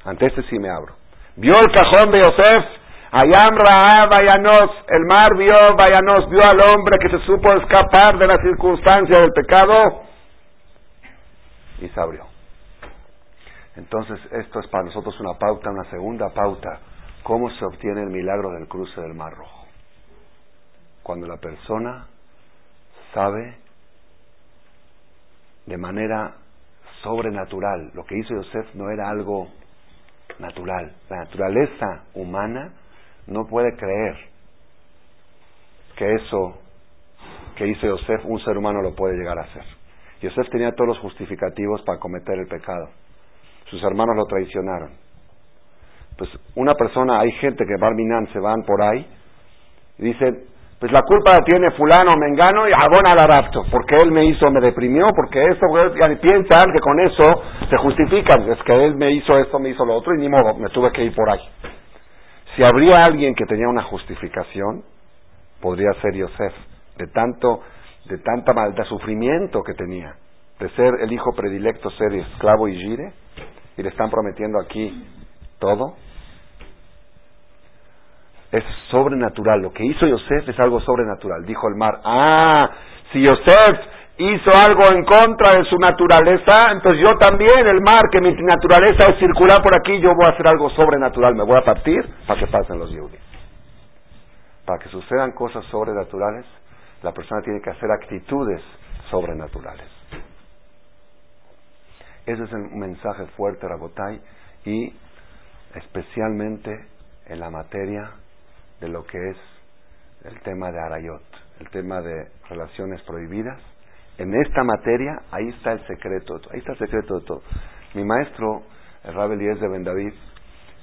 ante este sí me abro. Vio el cajón de Yosef, Ayam Raab, Vayanos, el mar vio, Vayanos, vio al hombre que se supo escapar de la circunstancia del pecado y se abrió. Entonces, esto es para nosotros una pauta, una segunda pauta. ¿Cómo se obtiene el milagro del cruce del Mar Rojo? Cuando la persona sabe de manera sobrenatural. Lo que hizo Yosef no era algo natural. La naturaleza humana no puede creer que eso que hizo Yosef un ser humano lo puede llegar a hacer. Yosef tenía todos los justificativos para cometer el pecado sus hermanos lo traicionaron. Pues una persona, hay gente que Barminan se van por ahí y dicen, pues la culpa la tiene fulano, mengano y abona la rapto, porque él me hizo, me deprimió, porque esto, y piensan que con eso se justifican, es que él me hizo esto, me hizo lo otro y ni modo, me tuve que ir por ahí. Si habría alguien que tenía una justificación, podría ser Yosef, de tanto, de tanta maldad, sufrimiento que tenía, de ser el hijo predilecto, ser esclavo y gire, y le están prometiendo aquí todo. Es sobrenatural. Lo que hizo Yosef es algo sobrenatural. Dijo el mar, ah, si Yosef hizo algo en contra de su naturaleza, entonces yo también, el mar, que mi naturaleza es circular por aquí, yo voy a hacer algo sobrenatural. Me voy a partir para que pasen los judíos. Para que sucedan cosas sobrenaturales, la persona tiene que hacer actitudes sobrenaturales. Ese es un mensaje fuerte, Rabotai, y especialmente en la materia de lo que es el tema de Arayot, el tema de relaciones prohibidas. En esta materia, ahí está el secreto, ahí está el secreto de todo. Mi maestro, el Rabbi de Ben David,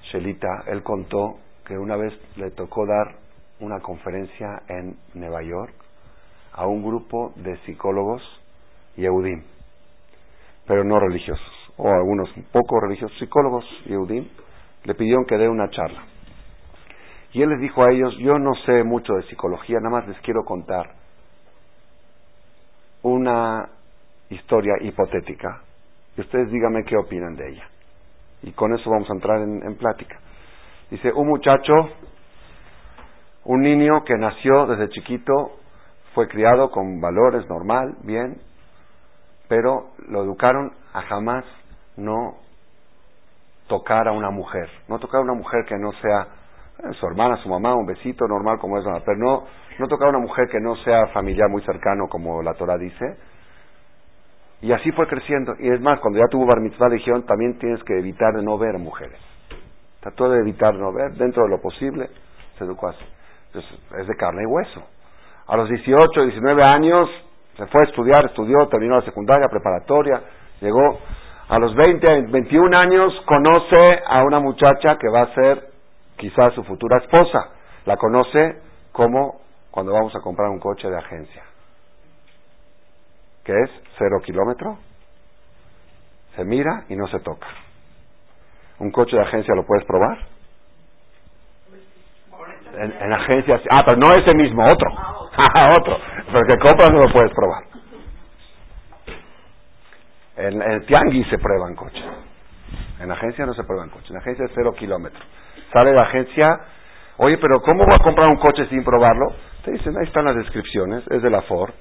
Shelita, él contó que una vez le tocó dar una conferencia en Nueva York a un grupo de psicólogos Yehudim, pero no religiosos, o algunos poco religiosos, psicólogos Yehudim, le pidieron que dé una charla. Y él les dijo a ellos, yo no sé mucho de psicología, nada más les quiero contar una historia hipotética y ustedes díganme qué opinan de ella. Y con eso vamos a entrar en, en plática. Dice, un muchacho, un niño que nació desde chiquito, fue criado con valores normal, bien, pero lo educaron a jamás no tocar a una mujer, no tocar a una mujer que no sea eh, su hermana, su mamá, un besito normal como es, pero no, no tocar a una mujer que no sea familiar muy cercano como la Torah dice. Y así fue creciendo. Y es más, cuando ya tuvo bar mitzvah, dijeron, también tienes que evitar de no ver mujeres. Trató de evitar no ver, dentro de lo posible, se educó así. Entonces, es de carne y hueso. A los 18, 19 años, se fue a estudiar, estudió, terminó la secundaria, preparatoria, llegó a los 20, 21 años, conoce a una muchacha que va a ser quizás su futura esposa. La conoce como cuando vamos a comprar un coche de agencia. que es? Cero kilómetro. Se mira y no se toca. ¿Un coche de agencia lo puedes probar? En, en agencias. Ah, pero no ese mismo, otro. Ah, otro. Pero que compras no lo puedes probar. En, el tianguis se prueban coches. En agencia no se prueban coches. En agencia es cero kilómetros sale la agencia, oye, pero ¿cómo voy a comprar un coche sin probarlo? Te dicen, ahí están las descripciones, es de la Ford,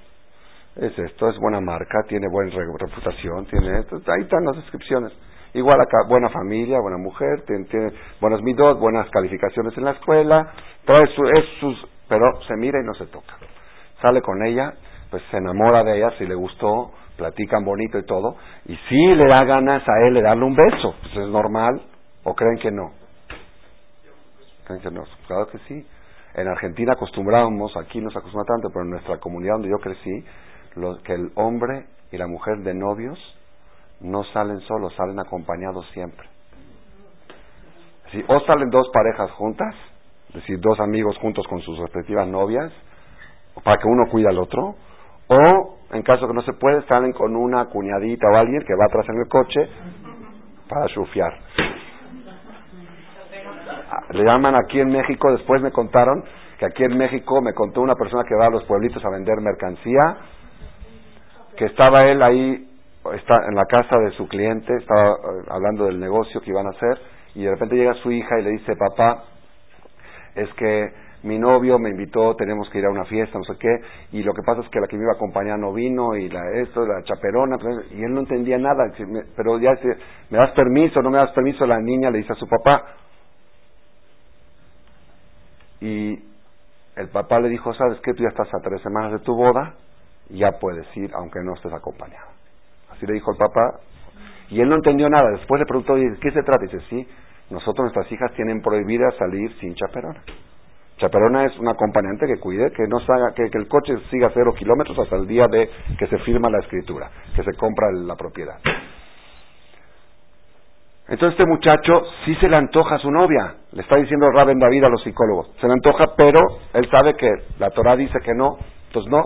es esto, es buena marca, tiene buena reputación, tiene esto, ahí están las descripciones. Igual acá, buena familia, buena mujer, tiene, tiene buenos midos, buenas calificaciones en la escuela, trae su, es sus, pero se mira y no se toca. Sale con ella, pues se enamora de ella, si le gustó, platican bonito y todo, y si le da ganas a él de darle un beso, pues es normal, o creen que no. Claro que sí. En Argentina acostumbrábamos, aquí no se acostumbra tanto, pero en nuestra comunidad donde yo crecí, que el hombre y la mujer de novios no salen solos, salen acompañados siempre. Si, o salen dos parejas juntas, es decir, dos amigos juntos con sus respectivas novias, para que uno cuide al otro, o en caso que no se puede, salen con una cuñadita o alguien que va atrás en el coche para chufiar le llaman aquí en México, después me contaron que aquí en México me contó una persona que va a los pueblitos a vender mercancía, que estaba él ahí está en la casa de su cliente, estaba eh, hablando del negocio que iban a hacer, y de repente llega su hija y le dice, papá, es que mi novio me invitó, tenemos que ir a una fiesta, no sé qué, y lo que pasa es que la que me iba a acompañar no vino, y la, esto, la chaperona, pues, y él no entendía nada, pero ya dice, ¿me das permiso? ¿No me das permiso? La niña le dice a su papá, y el papá le dijo, ¿sabes qué? Tú ya estás a tres semanas de tu boda, ya puedes ir aunque no estés acompañado. Así le dijo el papá. Y él no entendió nada. Después le preguntó, ¿qué se trata? Y dice, sí, nosotros nuestras hijas tienen prohibida salir sin chaperona. Chaperona es un acompañante que cuide que no haga, que, que, el coche siga cero kilómetros hasta el día de que se firma la escritura, que se compra la propiedad. Entonces este muchacho sí se le antoja a su novia, le está diciendo Raben David a los psicólogos, se le antoja, pero él sabe que la Torah dice que no, entonces no,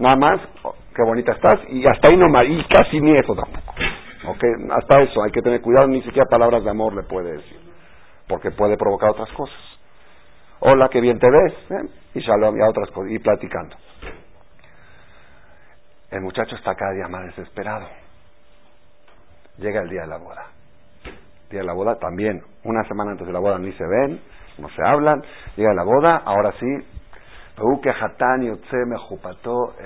nada más, oh, qué bonita estás, y hasta ahí nomás, y casi ni eso tampoco. Okay, hasta eso, hay que tener cuidado, ni siquiera palabras de amor le puede decir, porque puede provocar otras cosas. Hola, qué bien te ves, ¿eh? y shalom, y otras cosas, y platicando. El muchacho está cada día más desesperado. Llega el día de la boda. Día de la boda también, una semana antes de la boda ni se ven, no se hablan, llega la boda, ahora sí,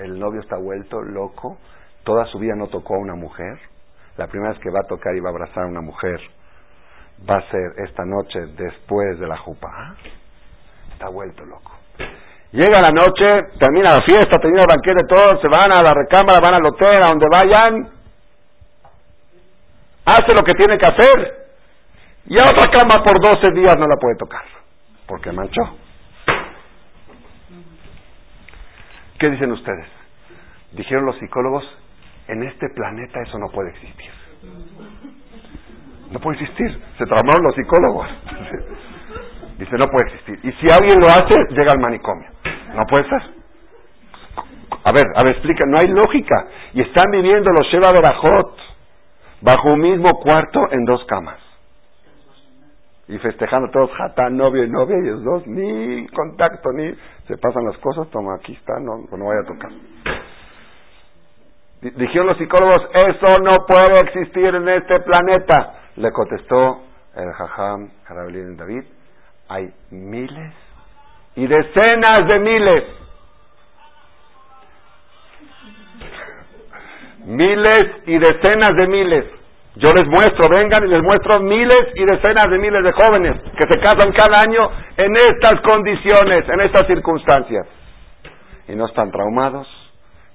el novio está vuelto loco, toda su vida no tocó a una mujer, la primera vez que va a tocar y va a abrazar a una mujer va a ser esta noche después de la jupa, está vuelto loco. Llega la noche, termina la fiesta, termina el banquete, todos se van a la recámara, van al hotel, a donde vayan. Hace lo que tiene que hacer. Y a otra cama por 12 días no la puede tocar, porque manchó. ¿Qué dicen ustedes? Dijeron los psicólogos, en este planeta eso no puede existir. No puede existir. Se tramaron los psicólogos. No puede existir. Y si alguien lo hace, llega al manicomio. No puede ser. A ver, a ver, explica. No hay lógica. Y están viviendo los Sheva Berajot bajo un mismo cuarto en dos camas. Y festejando todos, jatán, novio y novia, y los dos, ni contacto, ni se pasan las cosas, toma, aquí está, no, no vaya a tocar. Dijeron los psicólogos, eso no puede existir en este planeta. Le contestó el Jajam Jarabelín David, hay miles y decenas de miles. Miles y decenas de miles. Yo les muestro, vengan y les muestro miles y decenas de miles de jóvenes que se casan cada año en estas condiciones, en estas circunstancias. Y no están traumados,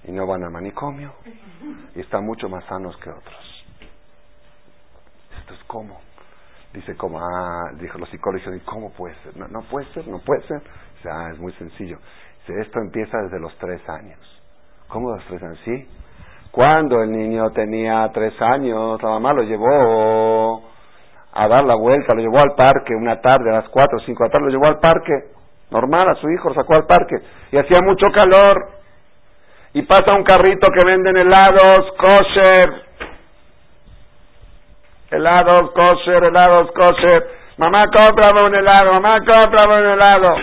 y no van al manicomio, y están mucho más sanos que otros. Esto es como. Dice, como, ah, dijo los psicólogos, ¿y cómo puede ser? No, no puede ser, no puede ser. Dice, ah, es muy sencillo. Dice, esto empieza desde los tres años. ¿Cómo los tres años? Sí. Cuando el niño tenía tres años, la mamá lo llevó a dar la vuelta, lo llevó al parque una tarde, a las cuatro o cinco de la tarde, lo llevó al parque, normal, a su hijo, lo sacó al parque, y hacía mucho calor, y pasa un carrito que venden helados, kosher, helados, kosher, helados, kosher. Mamá, cómprame un helado, mamá, cómprame un helado.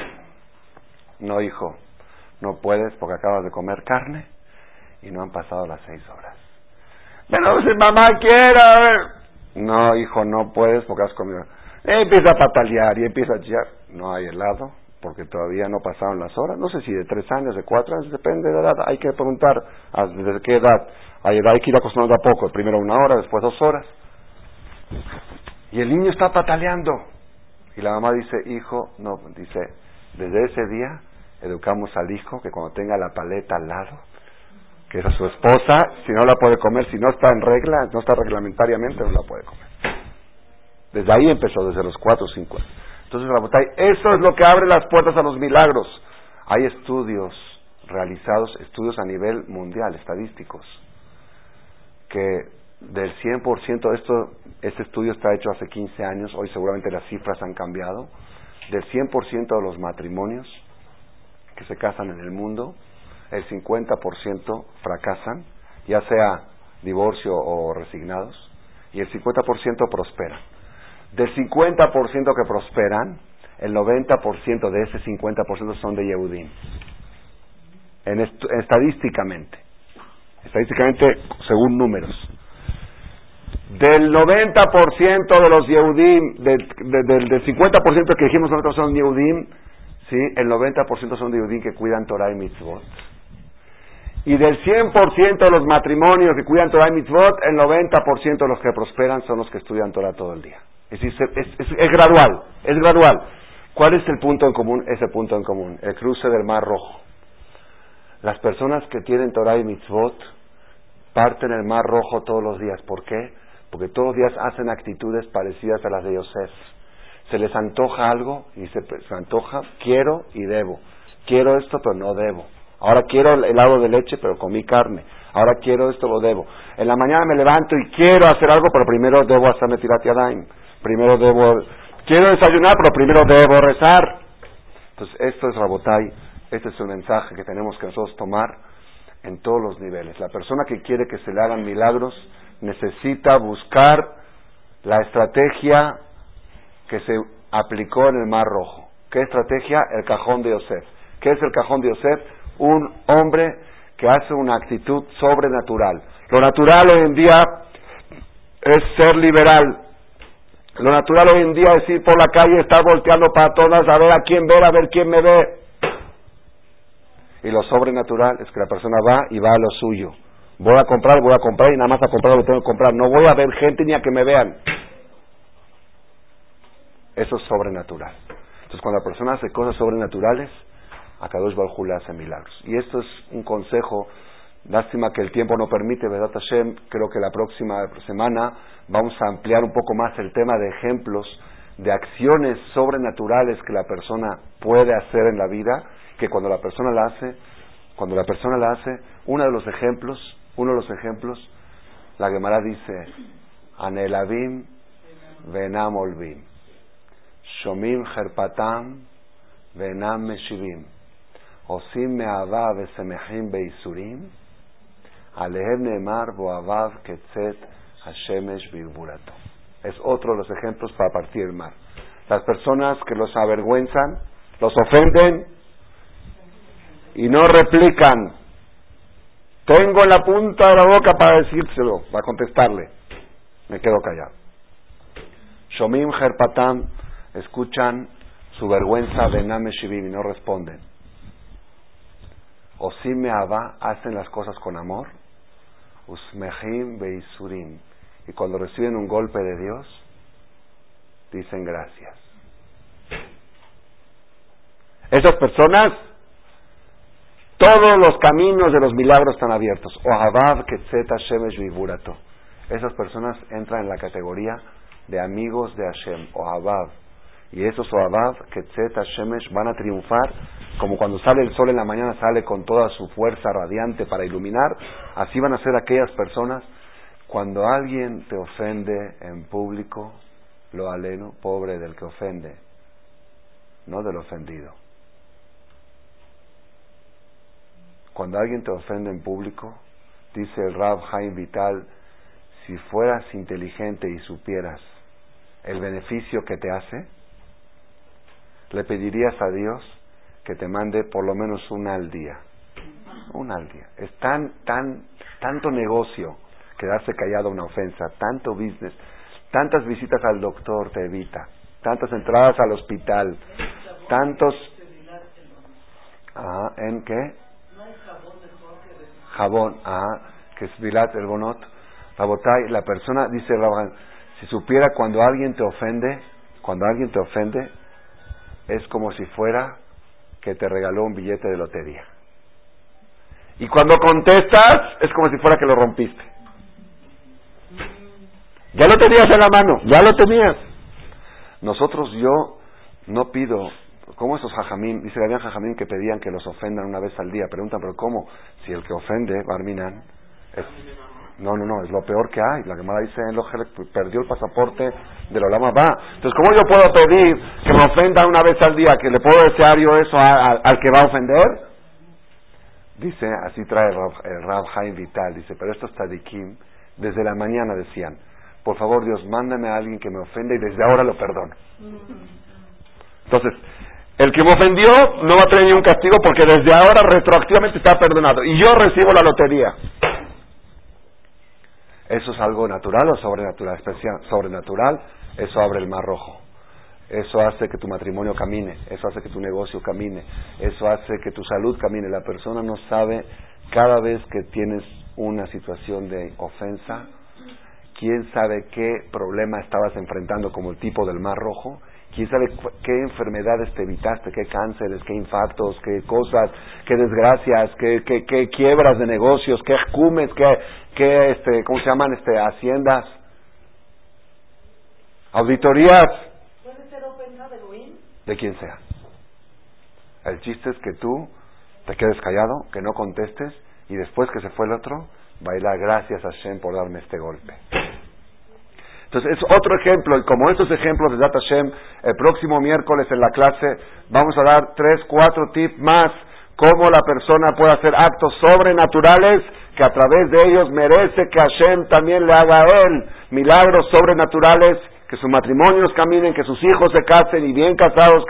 No, hijo, no puedes porque acabas de comer carne y no han pasado las seis horas. Pero si mamá quiere. No, hijo, no puedes porque has comido. empieza a patalear y empieza a chillar. No hay helado porque todavía no pasaron las horas. No sé si de tres años, de cuatro años, depende de la edad. Hay que preguntar desde qué edad. Hay edad hay que ir acostumbrando a poco. Primero una hora, después dos horas. Y el niño está pataleando. Y la mamá dice, hijo, no, dice, desde ese día educamos al hijo que cuando tenga la paleta al lado, que es a su esposa, si no la puede comer, si no está en regla, no está reglamentariamente, no la puede comer. Desde ahí empezó, desde los cuatro o cinco años. Entonces, eso es lo que abre las puertas a los milagros. Hay estudios realizados, estudios a nivel mundial, estadísticos, que del 100%, esto, este estudio está hecho hace 15 años, hoy seguramente las cifras han cambiado, del 100% de los matrimonios que se casan en el mundo, el 50% fracasan, ya sea divorcio o resignados, y el 50% prosperan. Del 50% que prosperan, el 90% de ese 50% son de Yehudim. En estadísticamente. Estadísticamente, según números del 90% de los Yehudim, del, del, 50% que dijimos nosotros son Yehudim, ¿sí? el 90% son Yehudim que cuidan Torah y Mitzvot. Y del 100% de los matrimonios que cuidan Torah y Mitzvot, el 90% de los que prosperan son los que estudian Torah todo el día. Es, es, gradual, es gradual. ¿Cuál es el punto en común? Ese punto en común, el cruce del Mar Rojo. Las personas que tienen Torah y Mitzvot parten el Mar Rojo todos los días. ¿Por qué? Porque todos los días hacen actitudes parecidas a las de Yosef. Se les antoja algo y se, se antoja, quiero y debo. Quiero esto, pero no debo. Ahora quiero el helado de leche, pero comí carne. Ahora quiero esto, lo debo. En la mañana me levanto y quiero hacer algo, pero primero debo hacerme tirati Primero debo, quiero desayunar, pero primero debo rezar. Entonces, esto es Rabotai. Este es el mensaje que tenemos que nosotros tomar en todos los niveles. La persona que quiere que se le hagan milagros, necesita buscar la estrategia que se aplicó en el Mar Rojo. ¿Qué estrategia? El cajón de Yosef. ¿Qué es el cajón de Yosef? Un hombre que hace una actitud sobrenatural. Lo natural hoy en día es ser liberal. Lo natural hoy en día es ir por la calle, estar volteando para todas, a ver a quién ver, a ver quién me ve. Y lo sobrenatural es que la persona va y va a lo suyo. Voy a comprar, voy a comprar y nada más a comprar lo que tengo que comprar. No voy a ver gente ni a que me vean. Eso es sobrenatural. Entonces, cuando la persona hace cosas sobrenaturales, Akadosh Baruj le hace milagros. Y esto es un consejo, lástima que el tiempo no permite, ¿verdad Hashem? Creo que la próxima semana vamos a ampliar un poco más el tema de ejemplos de acciones sobrenaturales que la persona puede hacer en la vida, que cuando la persona la hace, cuando la persona la hace, uno de los ejemplos, uno de los ejemplos, la Gemara dice, Anelavim venam olvim, shomim herpatam venam meshivim, osim me'ava vesemechim beisurim, alehem neemar boavav ketzet hashemesh birburato es otro de los ejemplos para partir el mar. Las personas que los avergüenzan, los ofenden y no replican. Tengo la punta de la boca para decírselo, para contestarle. Me quedo callado. Shomim Herpatam escuchan su vergüenza de Name y no responden. Osim Ava hacen las cosas con amor. Usmehim Beisurim y cuando reciben un golpe de Dios, dicen gracias. Esas personas, todos los caminos de los milagros están abiertos. Esas personas entran en la categoría de amigos de Hashem, Ohabab. Y esos Ohabab, Ketzeta Shemesh, van a triunfar como cuando sale el sol en la mañana, sale con toda su fuerza radiante para iluminar. Así van a ser aquellas personas cuando alguien te ofende en público, lo aleno, pobre del que ofende, no del ofendido. Cuando alguien te ofende en público, dice el Rab Haim Vital, si fueras inteligente y supieras el beneficio que te hace, le pedirías a Dios que te mande por lo menos una al día. Una al día. Es tan, tan, tanto negocio quedarse callado una ofensa, tanto business, tantas visitas al doctor te evita, tantas entradas al hospital, tantos... Ah, ¿En qué? Jabón, ah, que es Vilat el Bonot. la persona, dice si supiera cuando alguien te ofende, cuando alguien te ofende, es como si fuera que te regaló un billete de lotería. Y cuando contestas, es como si fuera que lo rompiste. Ya lo tenías en la mano, ya lo tenías. Nosotros yo no pido, ¿cómo esos jajamín? Dice había jajamín que pedían que los ofendan una vez al día. Preguntan, ¿pero cómo? Si el que ofende, Barminan, es, no, no, no, es lo peor que hay. La Gemara dice en perdió el pasaporte de la Lama va. Entonces, ¿cómo yo puedo pedir que me ofenda una vez al día? ¿Que le puedo desear yo eso al que va a ofender? Dice, así trae el Rab Haim Vital, dice, pero estos tadikim, desde la mañana decían, por favor Dios, mándame a alguien que me ofenda y desde ahora lo perdono. Entonces, el que me ofendió no va a tener ningún castigo porque desde ahora retroactivamente está perdonado y yo recibo la lotería. ¿Eso es algo natural o sobrenatural? Especial, sobrenatural, eso abre el mar rojo. Eso hace que tu matrimonio camine, eso hace que tu negocio camine, eso hace que tu salud camine. La persona no sabe cada vez que tienes una situación de ofensa, quién sabe qué problema estabas enfrentando como el tipo del mar rojo, quién sabe qué enfermedades te evitaste, qué cánceres, qué infartos, qué cosas, qué desgracias, qué, qué, quiebras de negocios, qué cumes, qué, qué este, ¿cómo se llaman? Este, haciendas, auditorías. ¿Puede ser de De quien sea. El chiste es que tú te quedes callado, que no contestes y después que se fue el otro, bailar gracias a Shem por darme este golpe. Entonces es otro ejemplo, y como estos ejemplos de Data Shem, el próximo miércoles en la clase vamos a dar tres, cuatro tips más cómo la persona puede hacer actos sobrenaturales que a través de ellos merece que Hashem también le haga a él milagros sobrenaturales, que sus matrimonios caminen, que sus hijos se casen y bien casados,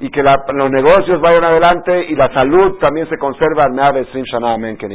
y que los negocios vayan adelante y la salud también se conserva. Amén, que